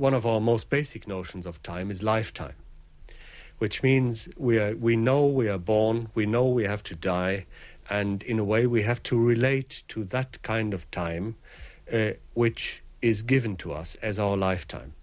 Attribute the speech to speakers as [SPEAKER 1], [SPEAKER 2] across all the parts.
[SPEAKER 1] one of our most basic notions of time is lifetime, which means we, are, we know we are born, we know we have to die, and in a way we have to relate to that kind of time uh, which is given to us as our lifetime.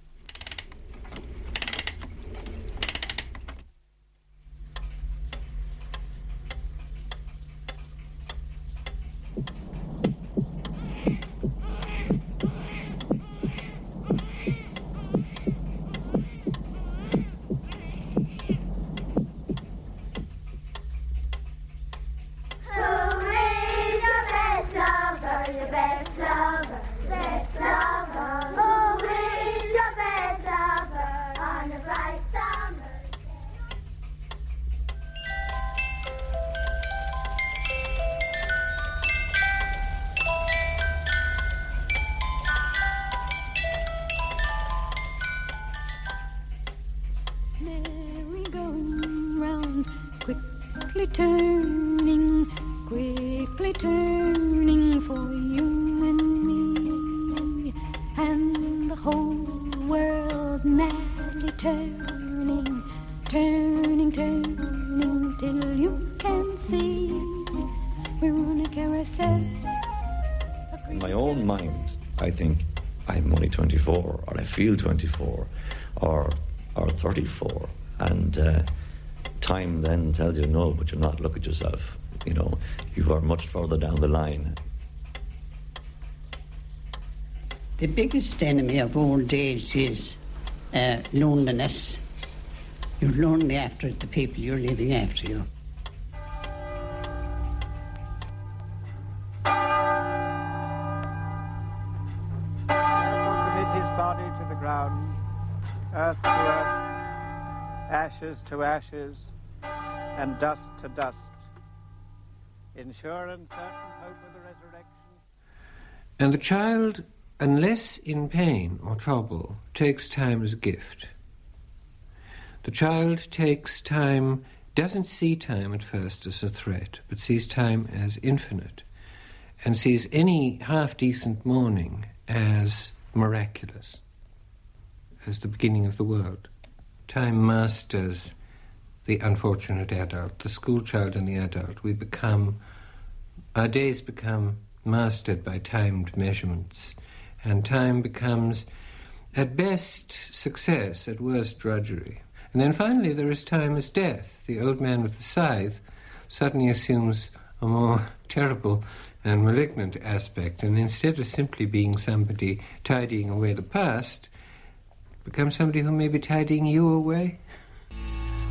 [SPEAKER 2] Feel 24 or, or 34. And uh, time then tells you no, but you're not. Look at yourself. You know, you are much further down the line.
[SPEAKER 3] The biggest enemy of old age is uh, loneliness. You're lonely after the people you're leaving after you.
[SPEAKER 4] Ashes to ashes, and dust to dust. In sure and certain hope of the resurrection.
[SPEAKER 5] And the child, unless in pain or trouble, takes time as a gift. The child takes time, doesn't see time at first as a threat, but sees time as infinite, and sees any half decent morning as miraculous, as the beginning of the world time masters the unfortunate adult, the school child and the adult. We become, our days become mastered by timed measurements, and time becomes, at best, success, at worst, drudgery. And then finally, there is time as death. The old man with the scythe suddenly assumes a more terrible and malignant aspect, and instead of simply being somebody tidying away the past, Become somebody who may be tidying you away?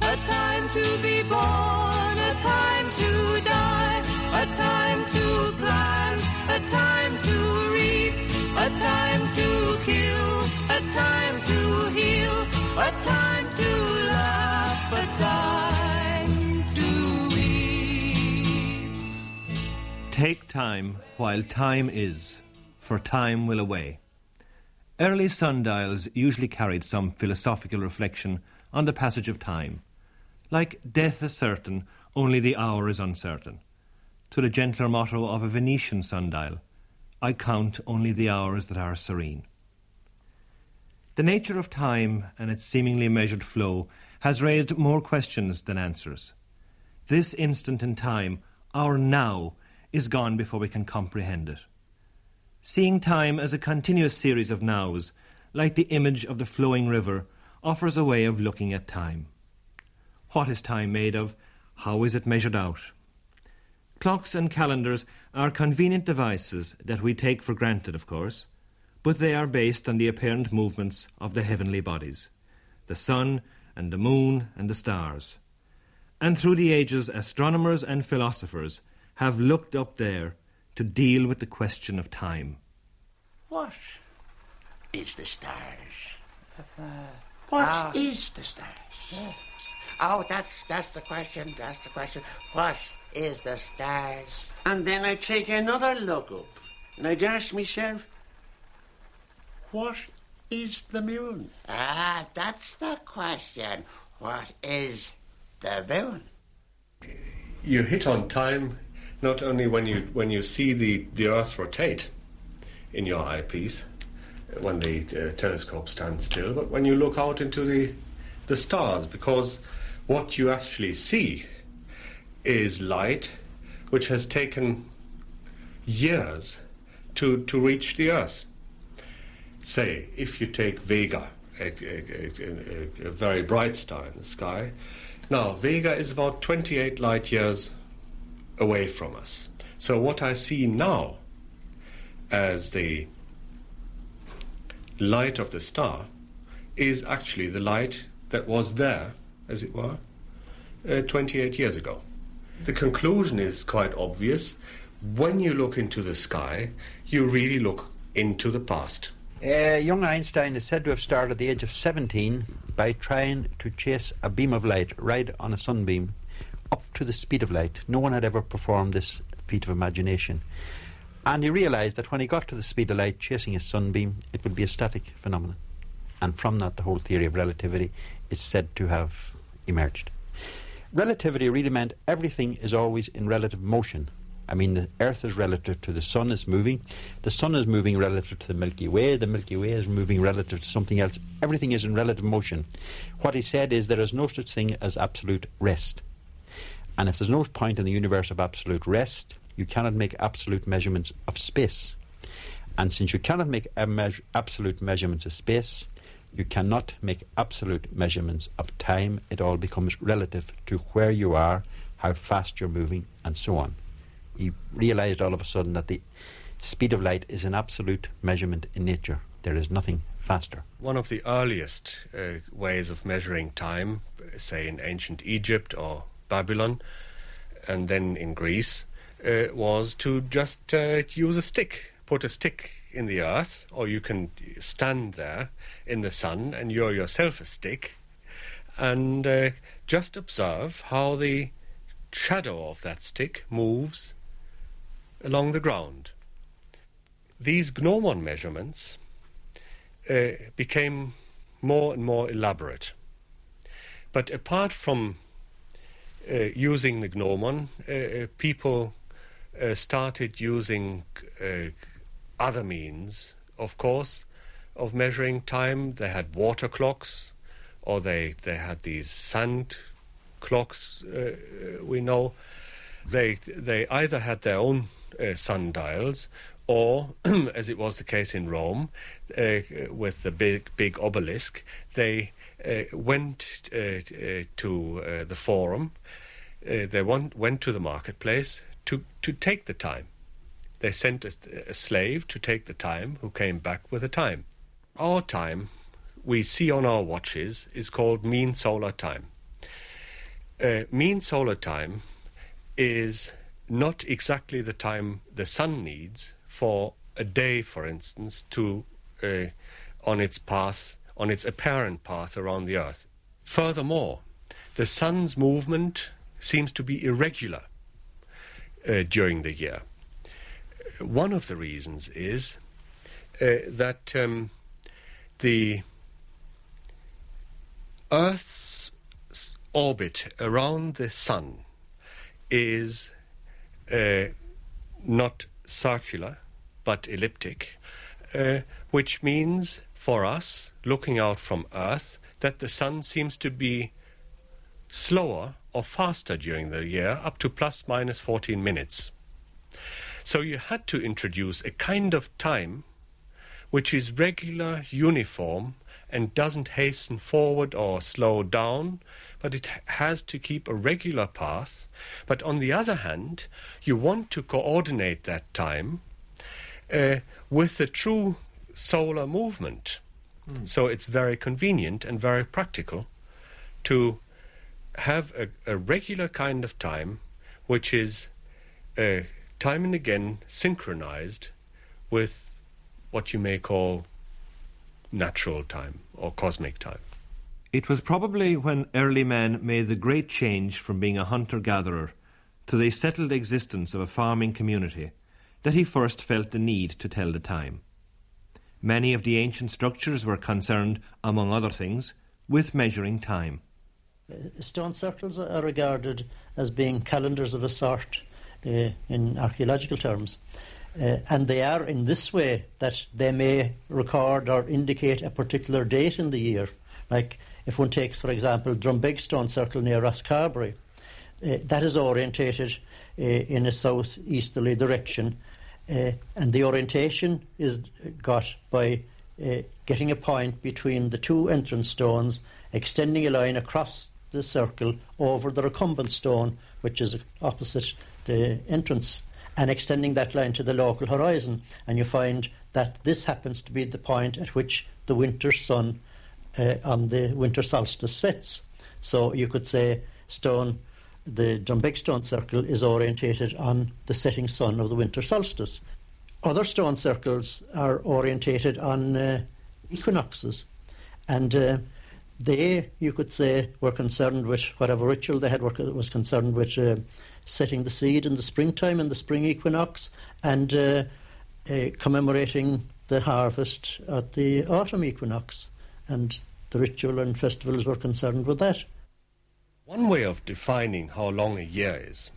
[SPEAKER 6] A time to be born, a time to die, a time to plant, a time to reap, a time to kill, a time to heal, a time to laugh, a time to weep.
[SPEAKER 7] Take time while time is, for time will away. Early sundials usually carried some philosophical reflection on the passage of time. Like death is certain, only the hour is uncertain. To the gentler motto of a Venetian sundial, I count only the hours that are serene. The nature of time and its seemingly measured flow has raised more questions than answers. This instant in time, our now, is gone before we can comprehend it seeing time as a continuous series of nows, like the image of the flowing river, offers a way of looking at time. What is time made of? How is it measured out? Clocks and calendars are convenient devices that we take for granted, of course, but they are based on the apparent movements of the heavenly bodies the sun and the moon and the stars. And through the ages, astronomers and philosophers have looked up there to deal with the question of time.
[SPEAKER 8] What is the stars? What uh, is the stars?
[SPEAKER 9] Oh, that's that's the question. That's the question. What is the stars?
[SPEAKER 8] And then I take another look up, and I'd ask myself, what is the moon?
[SPEAKER 9] Ah, that's the question. What is the moon?
[SPEAKER 1] You hit on time not only when you when you see the, the Earth rotate in your eyepiece, when the uh, telescope stands still, but when you look out into the, the stars, because what you actually see is light which has taken years to, to reach the Earth. Say, if you take Vega, a, a, a, a very bright star in the sky, now Vega is about 28 light years away from us. So what I see now as the light of the star is actually the light that was there, as it were, uh, 28 years ago. The conclusion is quite obvious. When you look into the sky, you really look into the past.
[SPEAKER 10] Uh, young Einstein is said to have started at the age of 17 by trying to chase a beam of light right on a sunbeam up to the speed of light. No one had ever performed this feat of imagination. And he realised that when he got to the speed of light chasing a sunbeam, it would be a static phenomenon. And from that, the whole theory of relativity is said to have emerged. Relativity really meant everything is always in relative motion. I mean, the Earth is relative to the Sun, is moving. The Sun is moving relative to the Milky Way. The Milky Way is moving relative to something else. Everything is in relative motion. What he said is there is no such thing as absolute rest. And if there's no point in the universe of absolute rest, you cannot make absolute measurements of space. And since you cannot make absolute measurements of space, you cannot make absolute measurements of time. It all becomes relative to where you are, how fast you're moving, and so on. He realized all of a sudden that the speed of light is an absolute measurement in nature. There is nothing faster.
[SPEAKER 1] One of the earliest uh, ways of measuring time, say in ancient Egypt or Babylon, and then in Greece, uh, was to just uh, use a stick, put a stick in the earth, or you can stand there in the sun and you're yourself a stick, and uh, just observe how the shadow of that stick moves along the ground. These gnomon measurements uh, became more and more elaborate. But apart from using the gnomon, uh, uh people uh, started using uh, other means, of course, of measuring time. They had water clocks, or they, they had these sand clocks, uh, we know. They, they either had their own uh, sundials, or, as it was the case in Rome, uh, with the big, big obelisk, they uh, went uh, uh, to the forum, they went, went to the marketplace to, to take the time they sent a, a, slave to take the time, who came back with the time. Our time, we see on our watches, is called mean solar time. Uh, mean solar time is not exactly the time the sun needs for a day, for instance, to uh, on its path, on its apparent path around the Earth. Furthermore, the sun's movement seems to be irregular uh, during the year one of the reasons is uh, that um, the Earth's orbit around the Sun is uh, not circular but elliptic, uh, which means for us, looking out from Earth, that the Sun seems to be slower or faster during the year, up to plus minus 14 minutes. So you had to introduce a kind of time which is regular, uniform, and doesn't hasten forward or slow down, but it has to keep a regular path. But on the other hand, you want to coordinate that time uh, with the true solar movement. Mm. So it's very convenient and very practical to have a, a regular kind of time which is uh, time and again synchronized with what you may call natural time or cosmic time.
[SPEAKER 7] It was probably when early men made the great change from being a hunter gatherer to the settled existence of a farming community that he first felt the need to tell the time. Many of the ancient structures were concerned, among other things, with measuring time.
[SPEAKER 11] Stone circles are regarded as being calendars of a sort uh, in archaeological terms. Uh, and they are in this way that they may record or indicate a particular date in the year. Like if one takes, for example, Drombeg Stone Circle near Rosscarbery, uh, that is orientated uh, in a south-easterly direction, uh, and the orientation is got by uh, getting a point between the two entrance stones, extending a line across the circle over the recumbent stone, which is opposite the entrance and extending that line to the local horizon. And you find that this happens to be the point at which the winter sun uh, on the winter solstice sets. So you could say stone, the Drombeg stone circle is orientated on the setting sun of the winter solstice. Other stone circles are orientated on uh, equinoxes, and uh, they, you could say, were concerned with whatever ritual they had was concerned with uh, setting the seed in the springtime and the spring equinox, and uh, uh, commemorating the harvest at the autumn equinox. And the ritual and festivals were concerned with that.
[SPEAKER 1] One way of defining how long a year is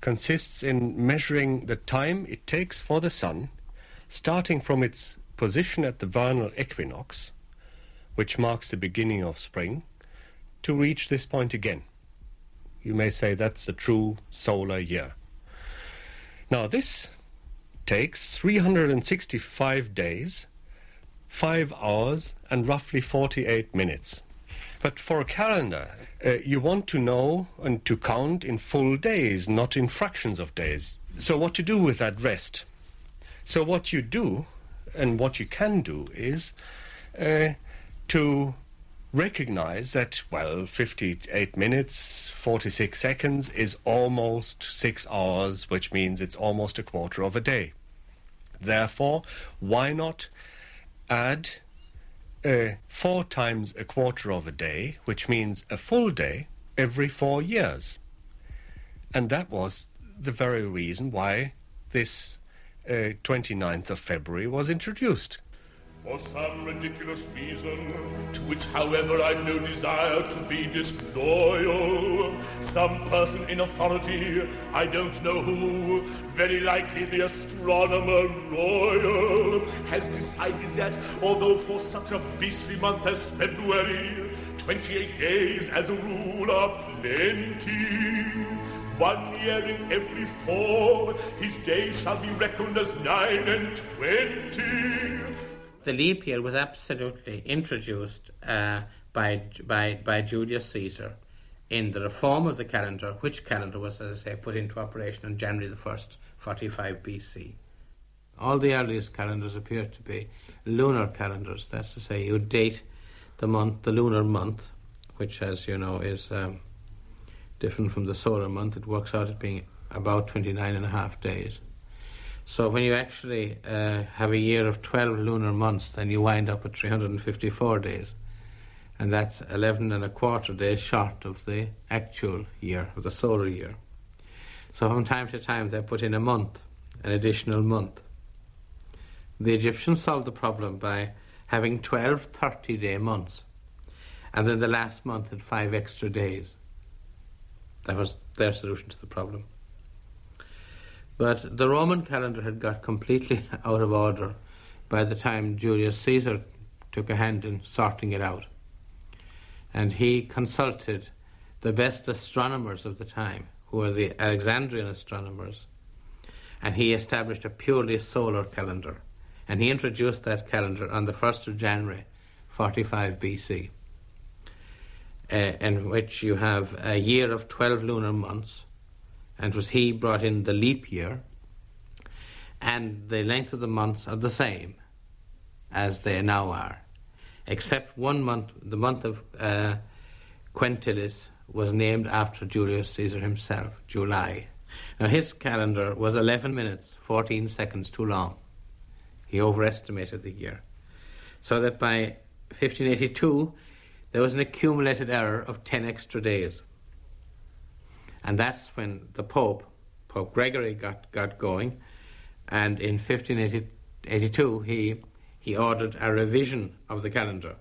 [SPEAKER 1] consists in measuring the time it takes for the sun, starting from its position at the vernal equinox, which marks the beginning of spring, to reach this point again you may say that's a true solar year. Now, this takes 365 days, 5 hours, and roughly 48 minutes. But for a calendar, uh, you want to know and to count in full days, not in fractions of days. So, what to do with that rest? So, what you do and what you can do is uh, to recognize that, well, 58 minutes, 46 seconds is almost six hours, which means it's almost a quarter of a day. Therefore, why not add uh, four times a quarter of a day, which means a full day, every four years? And that was the very reason why this uh, 29th of February was introduced.
[SPEAKER 12] For some ridiculous reason, to which, however, I've no desire to be disloyal, some person in authority, I don't know who, very likely the astronomer royal, has decided that although for such a beastly month as February, 28 days as a rule are plenty, one year in every four, his days shall be reckoned as nine and twenty
[SPEAKER 13] the leap year was absolutely introduced uh, by, by, by Julius Caesar in the reform of the calendar, which calendar was, as I say, put into operation on January the 1st, 45 BC. All the earliest calendars appear to be lunar calendars, that's to say, you date the month, the lunar month, which, as you know, is um, different from the solar month. It works out as being about 29 and a half days. So when you actually uh, have a year of 12 lunar months, then you wind up at 354 days. And that's 11 and a quarter days short of the actual year, of the solar year. So from time to time they put in a month, an additional month. The Egyptians solved the problem by having 12 30 day months. And then the last month had five extra days. That was their solution to the problem. But the Roman calendar had got completely out of order by the time Julius Caesar took a hand in sorting it out. And he consulted the best astronomers of the time, who were the Alexandrian astronomers, and he established a purely solar calendar. And he introduced that calendar on the 1st of January, 45 BC, uh, in which you have a year of 12 lunar months and it was he brought in the leap year, and the length of the months are the same as they now are, except one month, the month of uh, Quintilis, was named after Julius Caesar himself, July. Now his calendar was 11 minutes, 14 seconds too long. He overestimated the year. So that by 1582, there was an accumulated error of 10 extra days. And that's when the Pope, Pope Gregory, got, got going. And in 1582, he, he ordered a revision of the calendar.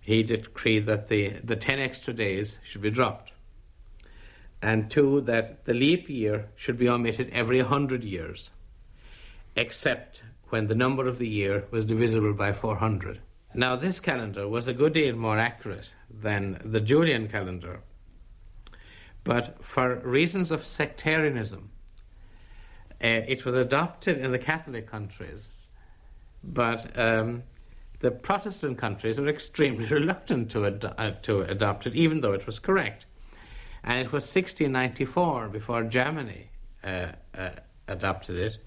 [SPEAKER 13] He decreed that the, the 10 extra days should be dropped. And two, that the leap year should be omitted every 100 years. except when the number of the year was divisible by 400. Now, this calendar was a good deal more accurate than the Julian calendar, but for reasons of sectarianism, uh, it was adopted in the Catholic countries, but um, the Protestant countries were extremely reluctant to, ad- uh, to adopt it, even though it was correct. And it was 1694 before Germany uh, uh, adopted it,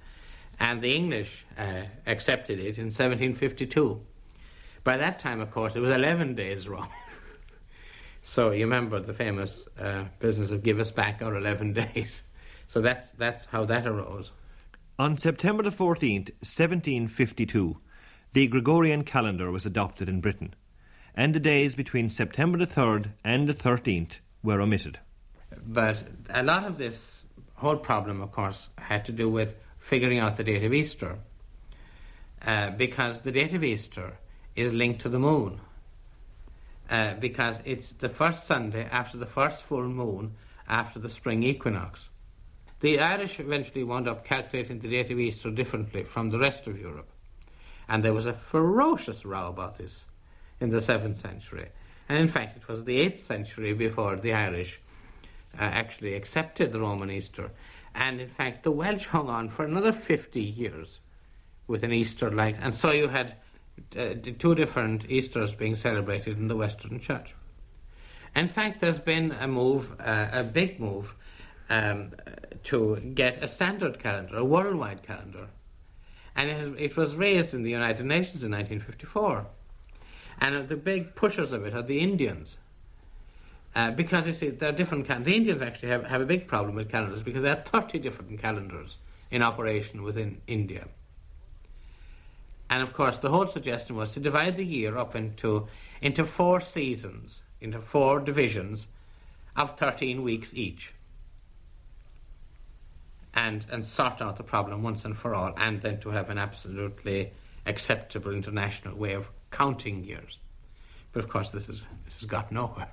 [SPEAKER 13] and the English uh, accepted it in 1752. By that time, of course, it was 11 days wrong. So you remember the famous uh, business of give us back our 11 days. So that's, that's how that arose.
[SPEAKER 7] On September the 14th, 1752, the Gregorian calendar was adopted in Britain, and the days between September the 3rd and the 13th were omitted.
[SPEAKER 13] But a lot of this whole problem, of course, had to do with figuring out the date of Easter. Uh, because the date of Easter is linked to the moon. Uh, because it's the first Sunday after the first full moon after the spring equinox. The Irish eventually wound up calculating the date of Easter differently from the rest of Europe. And there was a ferocious row about this in the 7th century. And in fact, it was the 8th century before the Irish uh, actually accepted the Roman Easter. And in fact, the Welsh hung on for another 50 years with an Easter like. And so you had uh, two different Easters being celebrated in the Western Church. In fact, there's been a move, uh, a big move, um, to get a standard calendar, a worldwide calendar. And it, has, it, was raised in the United Nations in 1954. And the big pushers of it are the Indians. Uh, because you see, there are different calendars. The Indians actually have, have a big problem with calendars because there are 30 different calendars in operation within India. And of course, the whole suggestion was to divide the year up into, into four seasons, into four divisions of 13 weeks each and, and sort out the problem once and for all, and then to have an absolutely acceptable international way of counting years. But of course, this, is, this has got nowhere.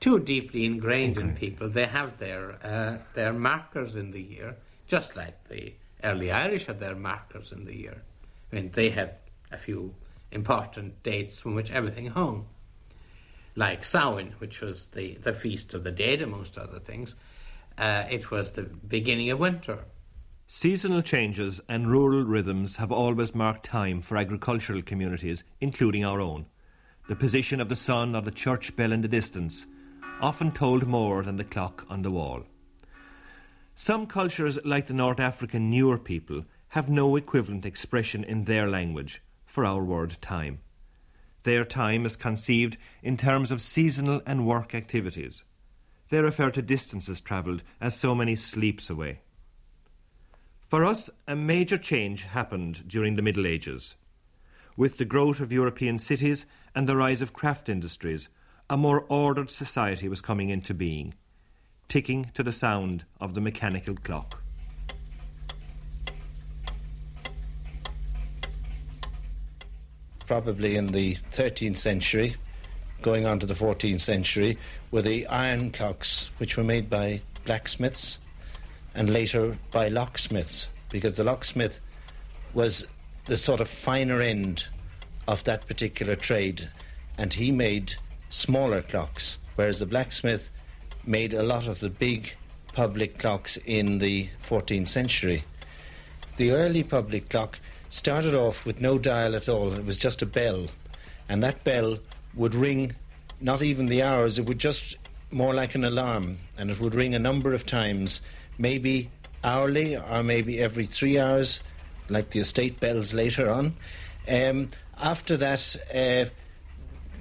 [SPEAKER 13] Too deeply ingrained in people, they have their, uh, their markers in the year, just like the early Irish had their markers in the year. I mean, they had a few important dates from which everything hung, like Samhain, which was the, the feast of the dead, amongst other things, uh, it was the beginning of winter.
[SPEAKER 7] Seasonal changes and rural rhythms have always marked time for agricultural communities, including our own. The position of the sun or the church bell in the distance often told more than the clock on the wall. Some cultures, like the North African Nuer people, have no equivalent expression in their language for our word time. Their time is conceived in terms of seasonal and work activities. They refer to distances travelled as so many sleeps away. For us, a major change happened during the Middle Ages. With the growth of European cities and the rise of craft industries, a more ordered society was coming into being, ticking to the sound of the mechanical clock.
[SPEAKER 14] Probably in the 13th century, going on to the 14th century, were the iron clocks, which were made by blacksmiths and later by locksmiths, because the locksmith was the sort of finer end of that particular trade, and he made smaller clocks, whereas the blacksmith made a lot of the big public clocks in the 14th century. The early public clock started off with no dial at all, it was just a bell, and that bell would ring not even the hours, it would just more like an alarm, and it would ring a number of times, maybe hourly or maybe every three hours, like the estate bells later on. Um, after that, uh,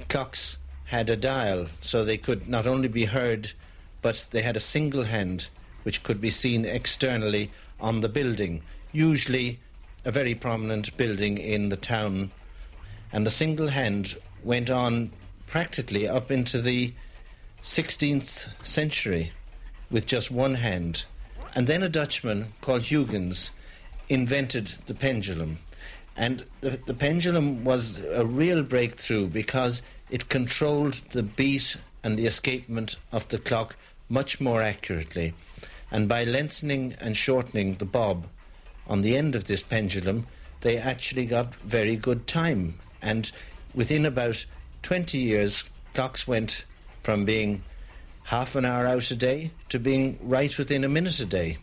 [SPEAKER 14] clocks had a dial, so they could not only be heard, but they had a single hand which could be seen externally on the building, usually a very prominent building in the town. And the single hand went on practically up into the 16th century with just one hand. And then a Dutchman called Huygens invented the pendulum. And the, the, pendulum was a real breakthrough because it controlled the beat and the escapement of the clock much more accurately. And by lengthening and shortening the bob on the end of this pendulum, they actually got very good time. And within about 20 years, clocks went from being half an hour out a day to being right within a minute a day.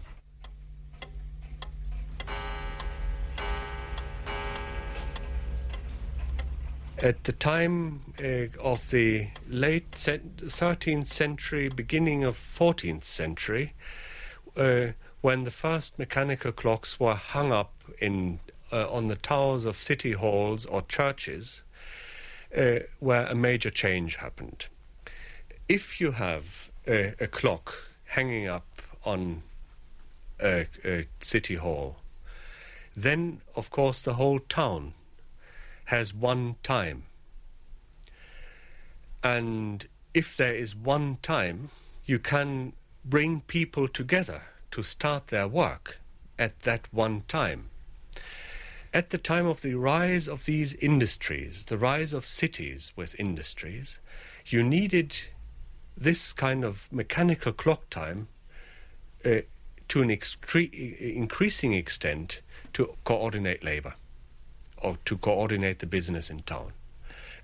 [SPEAKER 1] At the time uh, of the late cent- 13th century, beginning of 14th century, uh, when the first mechanical clocks were hung up in uh, on the towers of city halls or churches, uh, where a major change happened. If you have a, a clock hanging up on a, a city hall, then of course the whole town has one time. And if there is one time, you can bring people together to start their work at that one time. At the time of the rise of these industries, the rise of cities with industries, you needed this kind of mechanical clock time uh, to an increasing extent to coordinate labor or to coordinate the business in town.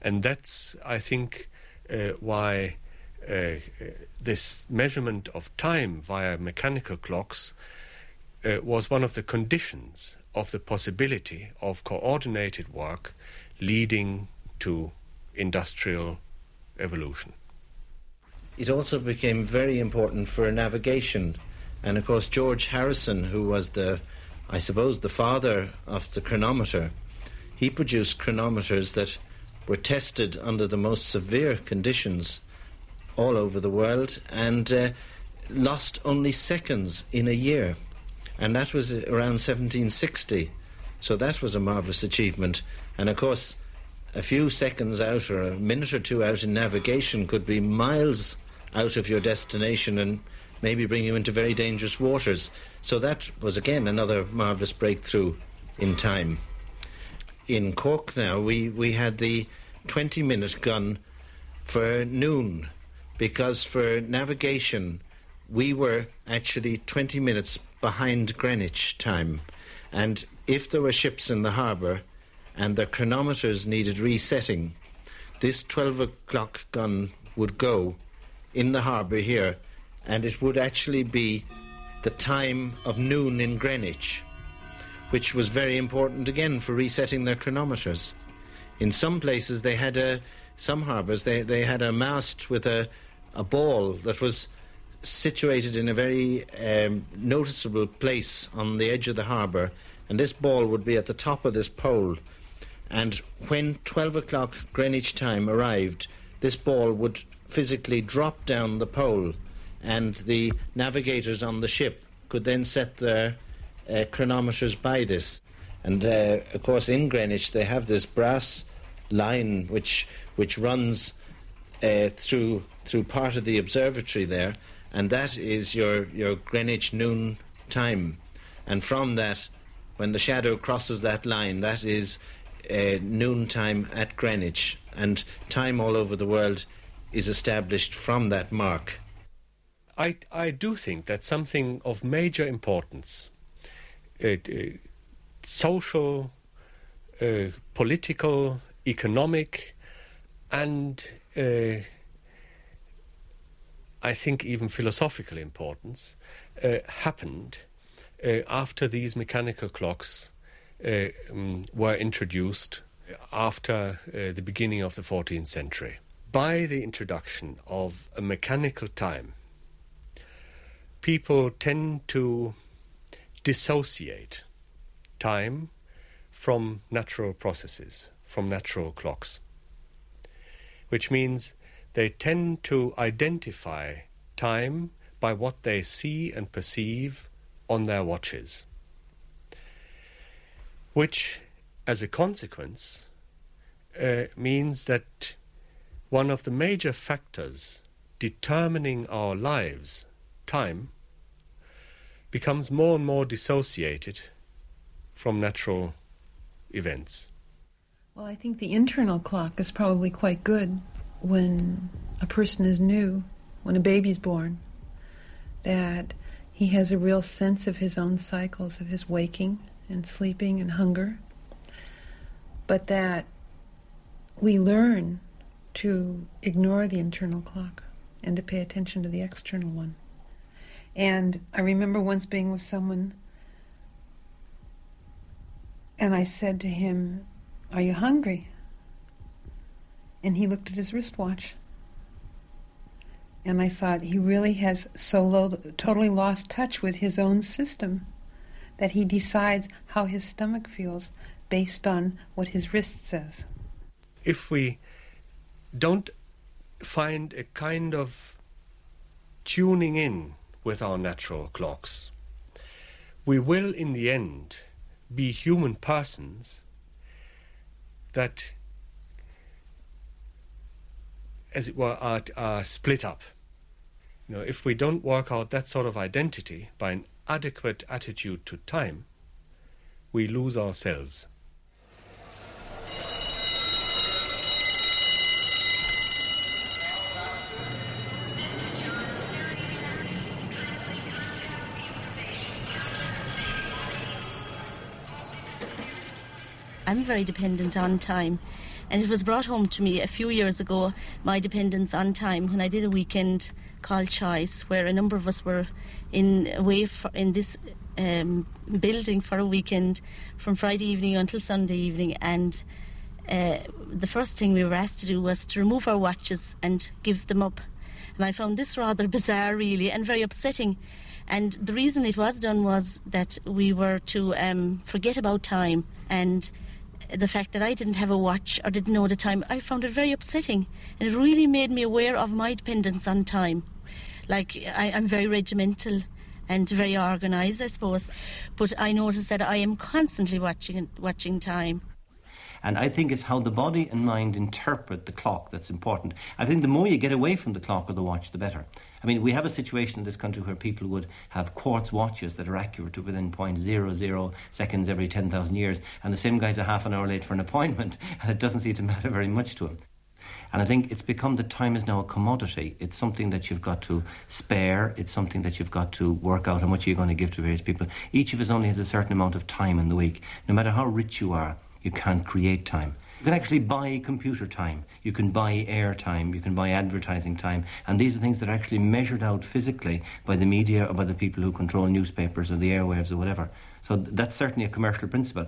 [SPEAKER 1] And that's, I think, uh, why this measurement of time via mechanical clocks uh, was one of the conditions of the possibility of coordinated work leading to industrial evolution.
[SPEAKER 14] It also became very important for navigation. And of course, George Harrison, who was the, I suppose, the father of the chronometer, he produced chronometers that were tested under the most severe conditions all over the world and uh, lost only seconds in a year. And that was around 1760. So that was a marvellous achievement. And of course, a few seconds out or a minute or two out in navigation could be miles out of your destination and maybe bring you into very dangerous waters. So that was again another marvellous breakthrough in time in Cork now, we, we had the 20 minute gun for noon because for navigation we were actually 20 minutes behind Greenwich time. And if there were ships in the harbour and their chronometers needed resetting, this 12 o'clock gun would go in the harbour here and it would actually be the time of noon in Greenwich which was very important again for resetting their chronometers. In some places, they had a some harbours they, they had a mast with a a ball that was situated in a very um, noticeable place on the edge of the harbour, and this ball would be at the top of this pole. And when 12 o'clock Greenwich time arrived, this ball would physically drop down the pole, and the navigators on the ship could then set their uh, chronometers by this. And uh, of course, in Greenwich, they have this brass line which which runs uh, through through part of the observatory there, and that is your your Greenwich noon time. And from that, when the shadow crosses that line, that is uh, noon time at Greenwich, and time all over the world is established from that mark.
[SPEAKER 1] I, I do think that something of major importance uh, social, uh, political, economic, and uh, I think even philosophical importance happened after these mechanical clocks um, were introduced after uh, the beginning of the 14th century. By the introduction of a mechanical time, people tend to dissociate time from natural processes, from natural clocks, which means they tend to identify time by what they see and perceive on their watches, which, as a consequence, uh, means that one of the major factors determining our lives, time, becomes more and more dissociated from natural events.
[SPEAKER 15] Well, I think the internal clock is probably quite good when a person is new, when a baby's born, that he has a real sense of his own cycles, of his waking and sleeping and hunger, but that we learn to ignore the internal clock and to pay attention to the external one. And I remember once being with someone, and I said to him, Are you hungry? And he looked at his wristwatch. And I thought, he really has so low, totally lost touch with his own system that he decides how his stomach feels based on what his wrist says.
[SPEAKER 1] If we don't find a kind of tuning in with our natural clocks, we will in the end be human persons that as it were, are, are split up. You know, if we don't work out that sort of identity by an adequate attitude to time, we lose ourselves.
[SPEAKER 16] I'm very dependent on time. And it was brought home to me a few years ago, my dependence on time, when I did a weekend called Choice, where a number of us were in away for, in this um, building for a weekend from Friday evening until Sunday evening. And uh, the first thing we were asked to do was to remove our watches and give them up. And I found this rather bizarre, really, and very upsetting. And the reason it was done was that we were to um, forget about time and the fact that I didn't have a watch or didn't know the time, I found it very upsetting. And it really made me aware of my dependence on time. Like, I, am very regimental and very organised, I suppose. But I notice that I am constantly watching, watching time.
[SPEAKER 17] And I think it's how the body and mind interpret the clock that's important. I think the more you get away from the clock or the watch, the better. I mean, we have a situation in this country where people would have quartz watches that are accurate to within 0.00 seconds every 10,000 years, and the same guy's a half an hour late for an appointment, and it doesn't seem to matter very much to him. And I think it's become that time is now a commodity. It's something that you've got to spare. It's something that you've got to work out how much you're going to give to various people. Each of us only has a certain amount of time in the week. No matter how rich you are, you can't create time. You can actually buy computer time, you can buy air time, you can buy advertising time, and these are things that are actually measured out physically by the media or by the people who control newspapers or the airwaves or whatever. So that's certainly a commercial principle.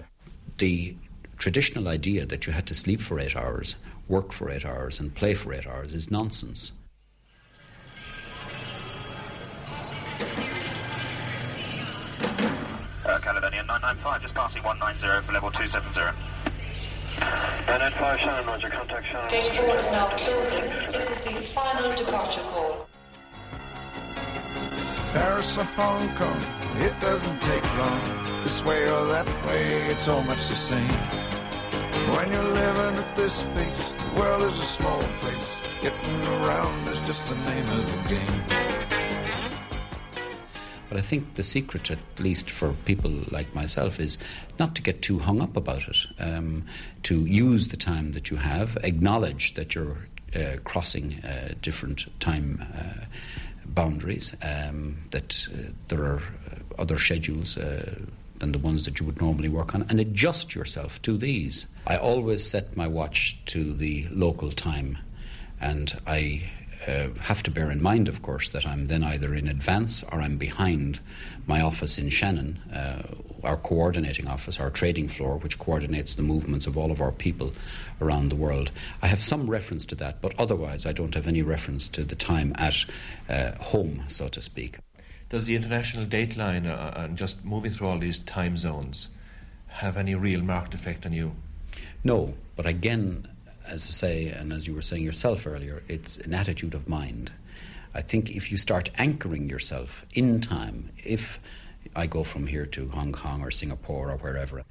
[SPEAKER 10] The traditional idea that you had to sleep for eight hours, work for eight hours, and play for eight hours is nonsense.
[SPEAKER 18] Uh, Caledonian 995, just passing 190 for level 270.
[SPEAKER 19] 995 Shannon, roger, contact Shannon.
[SPEAKER 20] Gate 4 is now closing. This is the final departure call.
[SPEAKER 21] Paris or Hong Kong, it doesn't take long. This way or that way, it's all much the same. When you're living at this pace, the world is a small place. Getting around is just the name of the game.
[SPEAKER 10] But I think the secret, at least for people like myself, is not to get too hung up about it. Um, to use the time that you have, acknowledge that you're uh, crossing uh, different time uh, boundaries, um, that uh, there are uh, other schedules uh, than the ones that you would normally work on, and adjust yourself to these. I always set my watch to the local time, and I uh, have to bear in mind, of course, that I'm then either in advance or I'm behind my office in Shannon, uh, our coordinating office, our trading floor, which coordinates the movements of all of our people around the world. I have some reference to that, but otherwise I don't have any reference to the time at uh, home, so to speak.
[SPEAKER 7] Does the international dateline uh, and just moving through all these time zones have any real marked effect on you?
[SPEAKER 10] No, but again, as I say, and as you were saying yourself earlier, it's an attitude of mind. I think if you start anchoring yourself in time, if I go from here to Hong Kong or Singapore or wherever,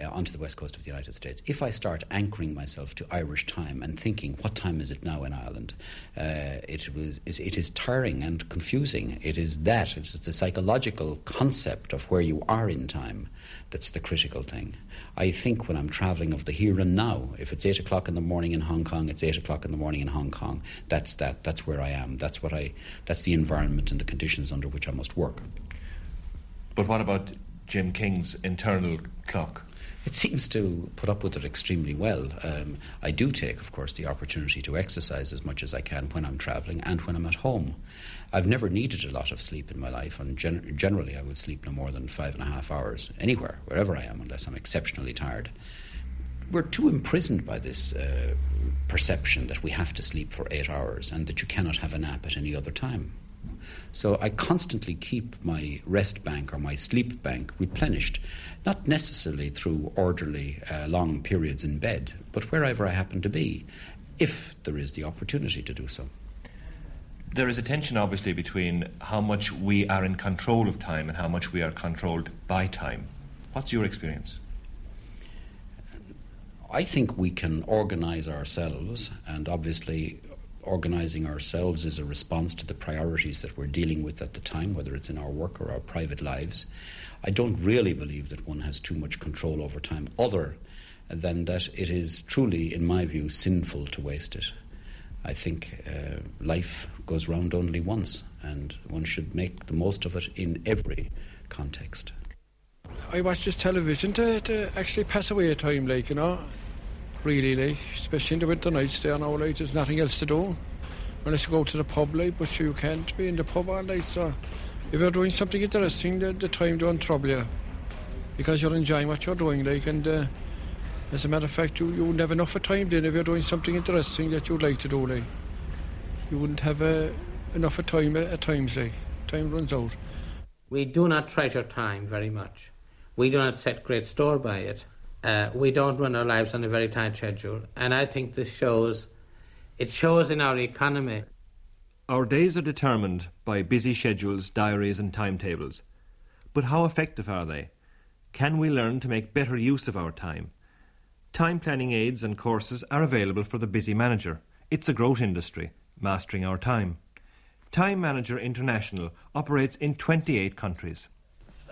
[SPEAKER 10] uh, onto the west coast of the United States, if I start anchoring myself to Irish time and thinking, what time is it now in Ireland? Uh, it, was, it is tiring and confusing. It is that, it is the psychological concept of where you are in time that's the critical thing. I think when I'm travelling of the here and now, if it's eight o'clock in the morning in Hong Kong, it's eight o'clock in the morning in Hong Kong. That's that. That's where I am. That's what I. That's the environment and the conditions under which I must work.
[SPEAKER 7] But what about Jim King's internal clock?
[SPEAKER 10] It seems to put up with it extremely well. Um, I do take, of course, the opportunity to exercise as much as I can when I'm travelling and when I'm at home. I've never needed a lot of sleep in my life, and gen- generally I would sleep no more than five and a half hours anywhere, wherever I am, unless I'm exceptionally tired. We're too imprisoned by this uh, perception that we have to sleep for eight hours and that you cannot have a nap at any other time. So I constantly keep my rest bank or my sleep bank replenished, not necessarily through orderly uh, long periods in bed, but wherever I happen to be, if there is the opportunity to do so.
[SPEAKER 7] There is a tension, obviously, between how much we are in control of time and how much we are controlled by time. What's your experience?
[SPEAKER 10] I think we can organise ourselves, and obviously, organising ourselves is a response to the priorities that we're dealing with at the time, whether it's in our work or our private lives. I don't really believe that one has too much control over time, other than that it is truly, in my view, sinful to waste it. I think uh, life goes round only once, and one should make the most of it in every context.
[SPEAKER 22] I watch this television to, to actually pass away a time, like, you know. Really, like, especially in the winter nights there now, like, there's nothing else to do. Unless you go to the pub, like, but you can't be in the pub all night, so if you're doing something interesting, the, the time don't trouble you. Because you're enjoying what you're doing, like, and uh, as a matter of fact, you, you have enough of time then if you're doing something interesting that you'd like to do, like. You wouldn't have uh, enough of time at, at times, like. Time runs out.
[SPEAKER 13] We do not treasure time very much. We do not set great store by it. Uh, we don't run our lives on a very tight schedule, and I think this shows. It shows in our economy.
[SPEAKER 7] Our days are determined by busy schedules, diaries, and timetables. But how effective are they? Can we learn to make better use of our time? Time planning aids and courses are available for the busy manager. It's a growth industry, mastering our time. Time Manager International operates in 28 countries.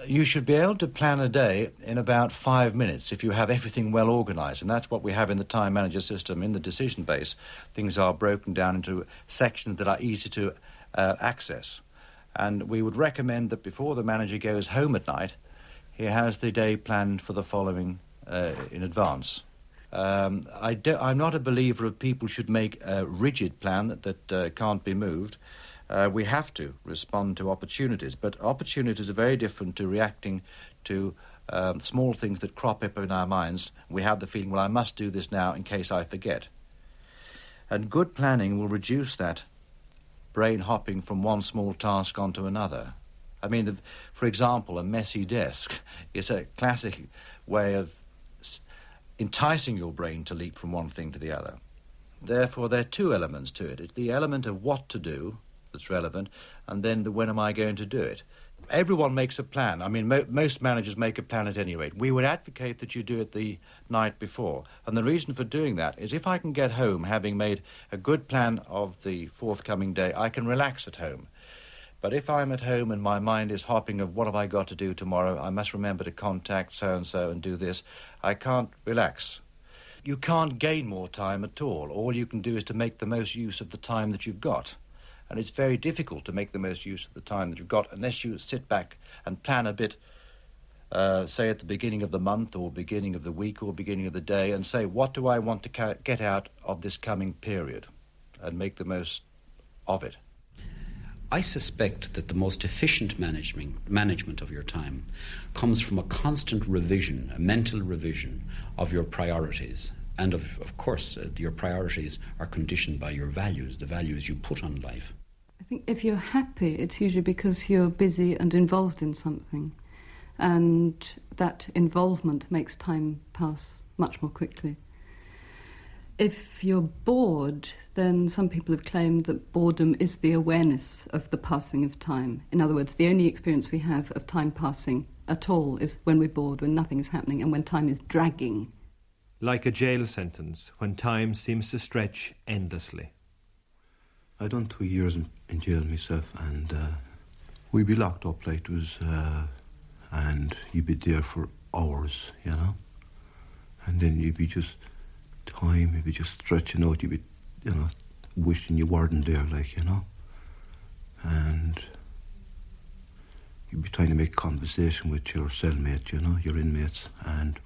[SPEAKER 23] You should be able to plan a day in about five minutes if you have everything well organised, and that's what we have in the Time Manager system. In the decision base, things are broken down into sections that are easy to uh, access. And we would recommend that before the manager goes home at night, he has the day planned for the following uh, in advance. Um, I am not a believer of people should make a rigid plan that, that uh, can't be moved. Uh, we have to respond to opportunities, but opportunities are very different to reacting to um, small things that crop up in our minds. We have the feeling, well, I must do this now in case I forget. And good planning will reduce that brain hopping from one small task onto another. I mean, for example, a messy desk is a classic way of enticing your brain to leap from one thing to the other. Therefore, there are two elements to it. It's the element of what to do that's relevant, and then the when am I going to do it. Everyone makes a plan. I mean, mo- most managers make a plan at any rate. We would advocate that you do it the night before. And the reason for doing that is if I can get home having made a good plan of the forthcoming day, I can relax at home. But if I'm at home and my mind is hopping of what have I got to do tomorrow, I must remember to contact so and so and do this, I can't relax. You can't gain more time at all. All you can do is to make the most use of the time that you've got. And it's very difficult to make the most use of the time that you've got unless you sit back and plan a bit, uh, say at the beginning of the month or beginning of the week or beginning of the day, and say, what do I want to ca- get out of this coming period? And make the most of it.
[SPEAKER 10] I suspect that the most efficient management, management of your time comes from a constant revision, a mental revision of your priorities. And of, of course, uh, your priorities are conditioned by your values, the values you put on life.
[SPEAKER 24] I think if you're happy, it's usually because you're busy and involved in something. And that involvement makes time pass much more quickly. If you're bored, then some people have claimed that boredom is the awareness of the passing of time. In other words, the only experience we have of time passing at all is when we're bored, when nothing is happening, and when time is dragging.
[SPEAKER 7] Like a jail sentence, when time seems to stretch endlessly.
[SPEAKER 25] I done two years in, in jail myself, and uh, we'd be locked up like it was, uh, and you'd be there for hours, you know, and then you'd be just time, you'd be just stretching out, you'd be you know, wishing you weren't there, like, you know. And you'd be trying to make conversation with your cellmate, you know, your inmates, and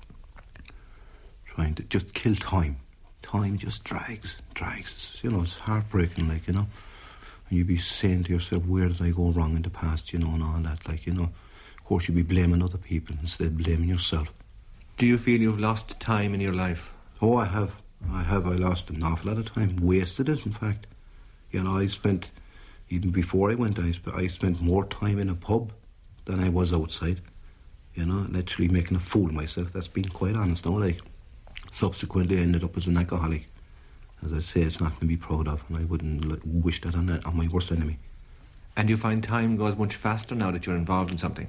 [SPEAKER 25] trying to just kill time. Time just drags, drags. It's, you know, it's heartbreaking, like, you know. And you'd be saying to yourself, where did I go wrong in the past, you know, and all that, like, you know. Of course, you'd be blaming other people instead of blaming yourself.
[SPEAKER 7] Do you feel you've lost time in your life?
[SPEAKER 25] Oh, I have. I have. I lost an awful lot of time. Wasted it, in fact. You know, I spent, even before I went, I, sp- I spent more time in a pub than I was outside. You know, literally making a fool of myself. That's being quite honest now, like. Subsequently, I ended up as an alcoholic. As I say, it's nothing to be proud of, and I wouldn't like, wish that on, on my worst enemy.
[SPEAKER 7] And you find time goes much faster now that you're involved in something?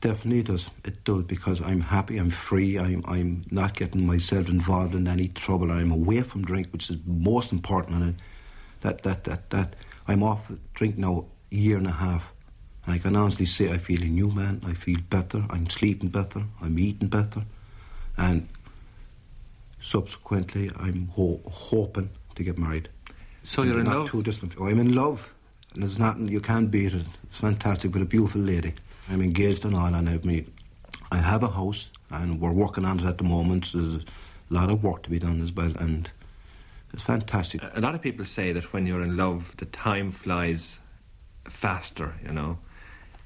[SPEAKER 25] Definitely does. It does because I'm happy, I'm free, I'm I'm not getting myself involved in any trouble. I'm away from drink, which is most important. And that that that that I'm off drink now a year and a half. And I can honestly say I feel a new man. I feel better. I'm sleeping better. I'm eating better, and subsequently I'm ho- hoping to get married.
[SPEAKER 7] So you're in
[SPEAKER 25] not
[SPEAKER 7] love?
[SPEAKER 25] Too distant. Oh, I'm in love. And there's nothing you can't beat it. It's fantastic with a beautiful lady. I'm engaged and all, and I've made, I have a house, and we're working on it at the moment. There's a lot of work to be done as well, and it's fantastic.
[SPEAKER 7] A lot of people say that when you're in love, the time flies faster, you know.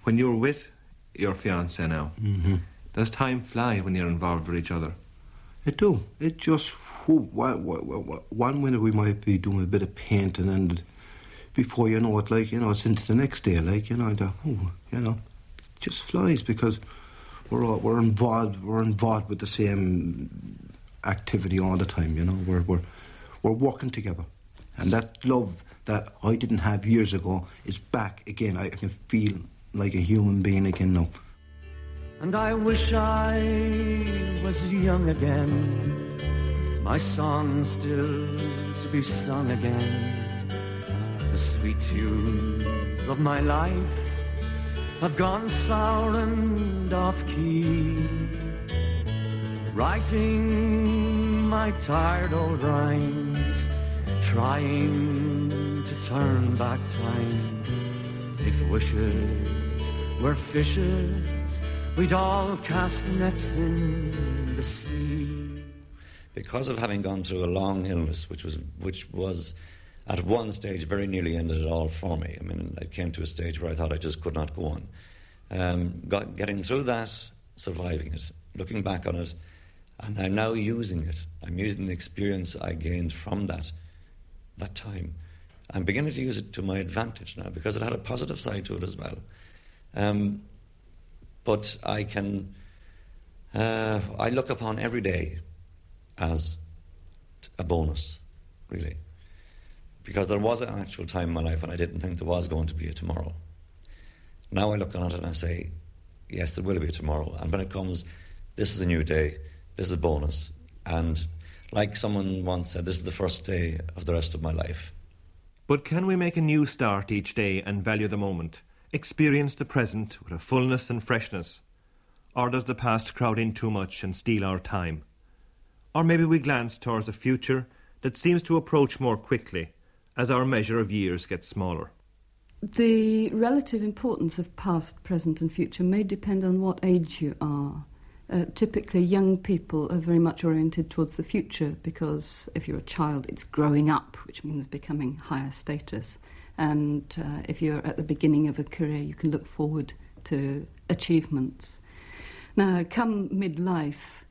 [SPEAKER 7] When you're with your fiancée now,
[SPEAKER 25] Mhm.
[SPEAKER 7] does time fly when you're involved with each other?
[SPEAKER 25] It do. It just whew, one, one, one minute we might be doing a bit of painting, and before you know it, like you know, it's into the next day, like you know, uh, ooh, you know, just flies because we're all, we're involved. We're involved with the same activity all the time. You know, we're we're we're working together, and that love that I didn't have years ago is back again. I can feel like a human being again now.
[SPEAKER 26] And I wish I was young again, my song still to be sung again. The sweet tunes of my life have gone sour and off key. Writing my tired old rhymes, trying to turn back time. If wishes were fishes, we'd all cast nets in the sea.
[SPEAKER 27] because of having gone through a long illness, which was which was at one stage very nearly ended it all for me. I mean, it came to a stage where I thought I just could not go on. Um, got, getting through that, surviving it, looking back on it, and I'm now using it. I'm using the experience I gained from that that time. I'm beginning to use it to my advantage now because it had a positive side to it as well. Um, but I can, uh, I look upon every day as a bonus, really. Because there was an actual time in my life when I didn't think there was going to be a tomorrow. Now I look on it and I say, yes, there will be a tomorrow. And when it comes, this is a new day, this is a bonus. And like someone once said, this is the first day of the rest of my life.
[SPEAKER 7] But can we make a new start each day and value the moment? Experience the present with a fullness and freshness? Or does the past crowd in too much and steal our time? Or maybe we glance towards a future that seems to approach more quickly as our measure of years gets smaller.
[SPEAKER 24] The relative importance of past, present, and future may depend on what age you are. Uh, typically, young people are very much oriented towards the future because if you're a child, it's growing up, which means becoming higher status. And uh, if you're at the beginning of a career, you can look forward to achievements. Now, come midlife,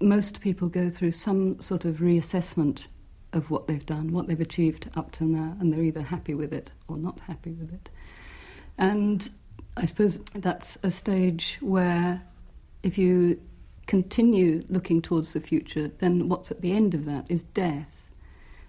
[SPEAKER 24] most people go through some sort of reassessment of what they've done, what they've achieved up to now, and they're either happy with it or not happy with it. And I suppose that's a stage where if you continue looking towards the future, then what's at the end of that is death.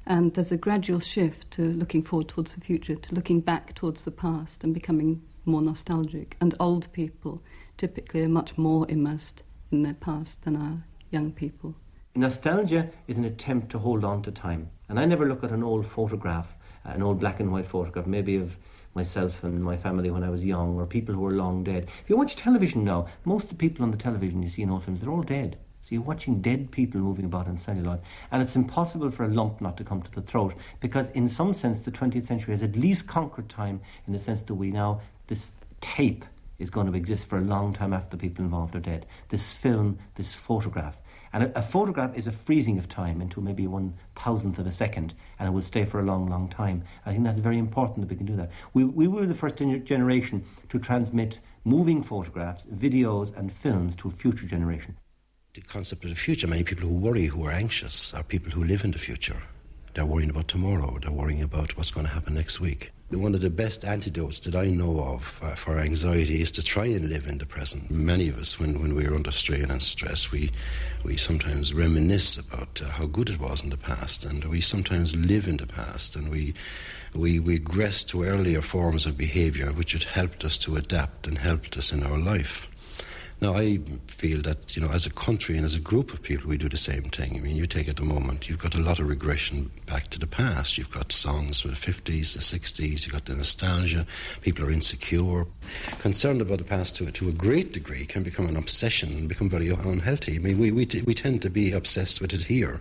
[SPEAKER 24] And there's a gradual shift to looking forward towards the future, to looking back towards the past and becoming more nostalgic. And old people typically are much more immersed in their past than our young people.
[SPEAKER 17] Nostalgia is an attempt to hold on to time. And I never look at an old photograph, uh, an old black and white photograph, maybe of myself and my family when I was young, or people who are long dead. If you watch television now, most of the people on the television you see in old films, they're all dead. So you're watching dead people moving about in celluloid. And it's impossible for a lump not to come to the throat, because in some sense the 20th century has at least conquered time in the sense that we now, this tape is going to exist for a long time after the people involved are dead. This film, this photograph. And a, a photograph is a freezing of time into maybe one thousandth of a second, and it will stay for a long, long time. I think that's very important that we can do that. We, we were the first generation to transmit moving photographs, videos, and films to a future generation.
[SPEAKER 25] The concept of the future, many people who worry, who are anxious, are people who live in the future. They're worrying about tomorrow, they're worrying about what's going to happen next week. One of the best antidotes that I know of uh, for anxiety is to try and live in the present. Many of us, when, when we're under strain and stress, we, we sometimes reminisce about uh, how good it was in the past, and we sometimes live in the past, and we, we regress to earlier forms of behaviour which had helped us to adapt and helped us in our life. Now, I feel that, you know, as a country and as a group of people, we do the same thing. I mean, you take at the moment, you've got a lot of regression back to the past. You've got songs from the 50s, the 60s, you've got the nostalgia. People are insecure. Concerned about the past to, to a great degree can become an obsession and become very unhealthy. I mean, we, we, t- we tend to be obsessed with it here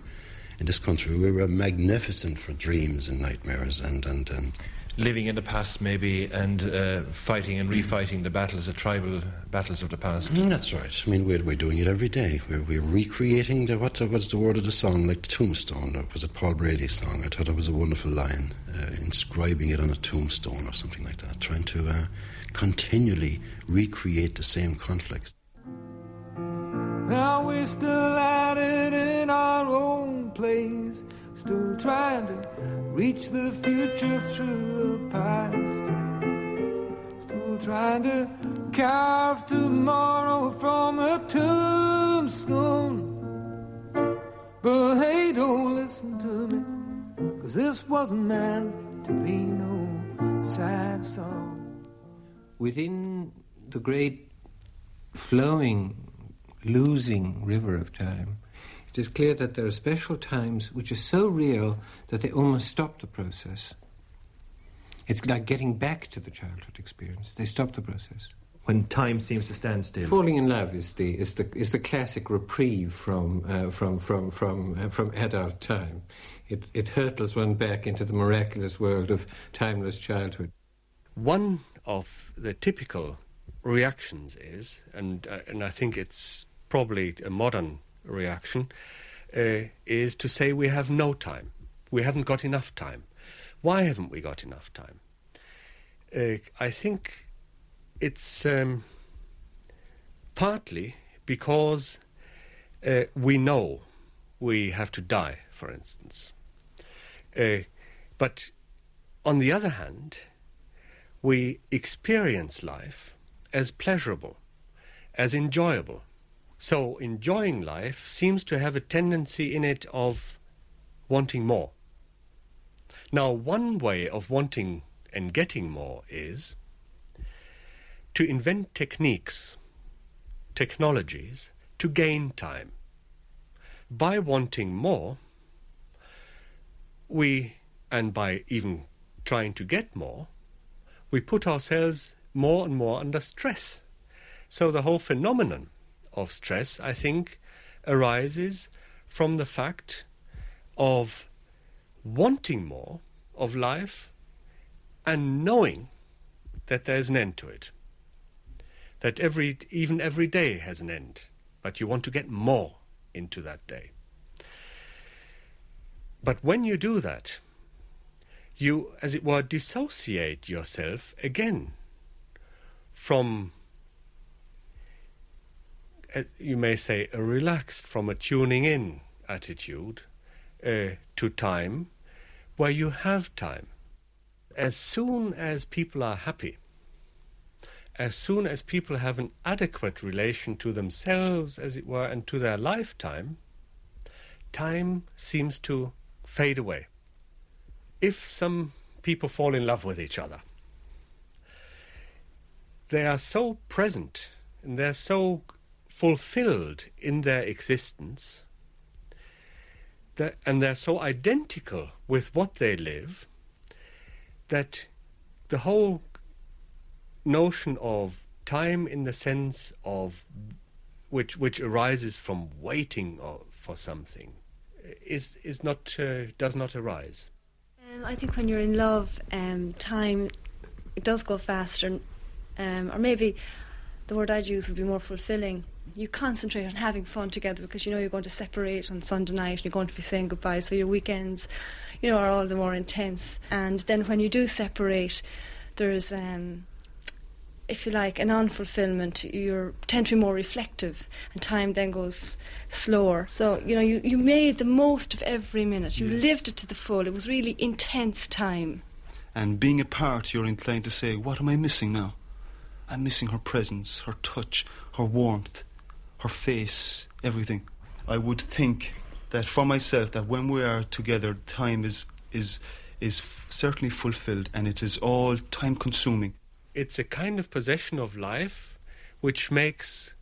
[SPEAKER 25] in this country. We were magnificent for dreams and nightmares and, and, and
[SPEAKER 7] living in the past maybe and uh, fighting and refighting the battles, the tribal battles of the past.
[SPEAKER 25] Mm, that's right. I mean, we're, we're doing it every day. We're, we're recreating the, what, what's the word of the song, like the Tombstone. Or was it Paul Brady's song? I thought it was a wonderful line, uh, inscribing it on a tombstone or something like that, trying to uh, continually recreate the same conflicts.
[SPEAKER 28] Now we're still at it in our own place, still trying to reach the future through the past. Still trying to carve tomorrow from a tombstone. But hey, don't listen to me, cause this wasn't meant to be no sad song.
[SPEAKER 5] Within the great flowing, losing river of time, it is clear that there are special times which are so real that they almost stop the process. It's like getting back to the childhood experience. They stop the process.
[SPEAKER 7] When time seems to stand still.
[SPEAKER 5] Falling in love is the is the is the classic reprieve from uh, from from from uh, from adult time. It it hurtles one back into the miraculous world of timeless childhood.
[SPEAKER 1] One of the typical reactions is, and uh, and I think it's probably a modern reaction, uh, is to say we have no time. We haven't got enough time. Why haven't we got enough time? Uh, I think it's um, partly because uh, we know we have to die, for instance. Uh, but on the other hand, we experience life as pleasurable, as enjoyable. So enjoying life seems to have a tendency in it of wanting more. Now, one way of wanting and getting more is to invent techniques, technologies, to gain time. By wanting more, we, and by even trying to get more, we put ourselves more and more under stress. So the whole phenomenon of stress, I think, arises from the fact of wanting more of life and knowing that there's an end to it. That every, even every day has an end, but you want to get more into that day. But when you do that, you, as it were, dissociate yourself again from, uh, you may say, a relaxed, from a tuning in attitude uh, to time, where you have time. As soon as people are happy, as soon as people have an adequate relation to themselves, as it were, and to their lifetime, time seems to fade away. If some people fall in love with each other, they are so present and they're so fulfilled in their existence that, and they're so identical with what they live that the whole notion of time in the sense of which which arises from waiting for something is is not uh, does not arise.
[SPEAKER 29] Um, I think when you're in love, um, time it does go faster. Um, or maybe the word I'd use would be more fulfilling. You concentrate on having fun together because you know you're going to separate on Sunday night and you're going to be saying goodbye, so your weekends, you know, are all the more intense. And then when you do separate, there's um, if you like, an unfulfillment, you tend to be more reflective, and time then goes slower. So, you know, you, you made the most of every minute. You
[SPEAKER 30] Yes.
[SPEAKER 29] lived it to the full. It was really intense time.
[SPEAKER 30] And being apart, you're inclined to say, What am I missing now? I'm missing her presence, her touch, her warmth, her face, everything. I would think that for myself, that when we are together, time is, is, is certainly fulfilled and it is all time consuming.
[SPEAKER 1] It's a kind of possession of life which makes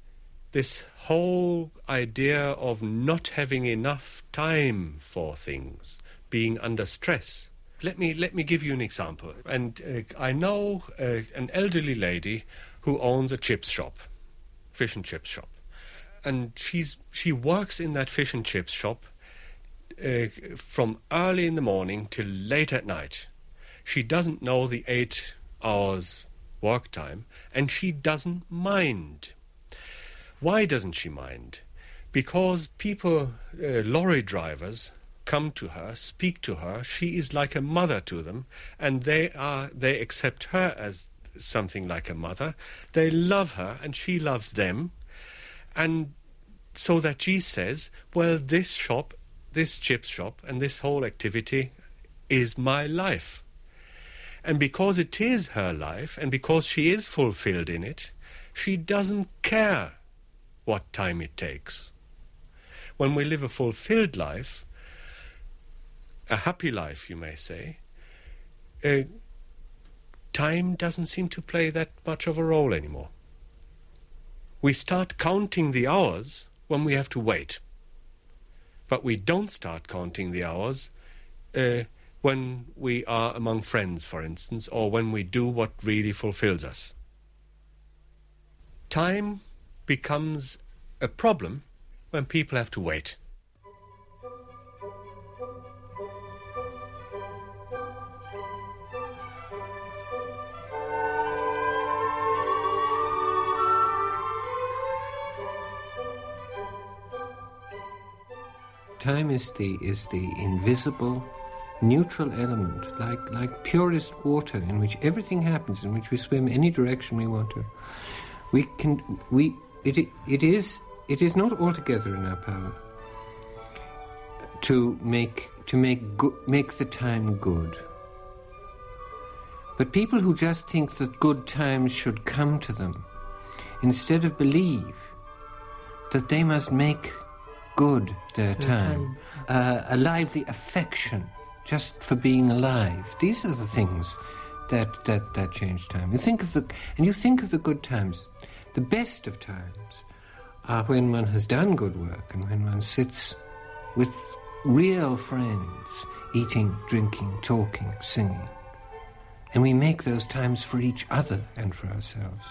[SPEAKER 1] this whole idea of not having enough time for things, being under stress. Let me let me give you an example. And uh, I know uh, an elderly lady who owns a chips shop, fish and chips shop, and she's she works in that fish and chips shop uh, from early in the morning till late at night. She doesn't know the eight hours work time, and she doesn't mind. Why doesn't she mind? Because people, uh, lorry drivers, come to her, speak to her. She is like a mother to them, and they are they accept her as something like a mother. They love her, and she loves them, and so that she says, "Well, this shop, this chips shop, and this whole activity is my life." And because it is her life, and because she is fulfilled in it, she doesn't care what time it takes. When we live a fulfilled life, a happy life, you may say, uh, time doesn't seem to play that much of a role anymore. We start counting the hours when we have to wait, but we don't start counting the hours uh, when we are among friends, for instance, or when we do what really fulfills us. Time becomes a problem when people have to wait.
[SPEAKER 5] Time is the is the invisible, neutral element, like like purest water, in which everything happens, in which we swim any direction we want to. We can we it it is it is not altogether in our power to make to make go- make the time good. But people who just think that good times should come to them, instead of believe that they must make good
[SPEAKER 31] their
[SPEAKER 5] time, uh, a lively affection just for being alive. These are the things that, that, that change time. You think of the and you think of the good times. The best of times are when one has done good work and when one sits with real friends, eating, drinking, talking, singing. And we make those times for each other and for ourselves.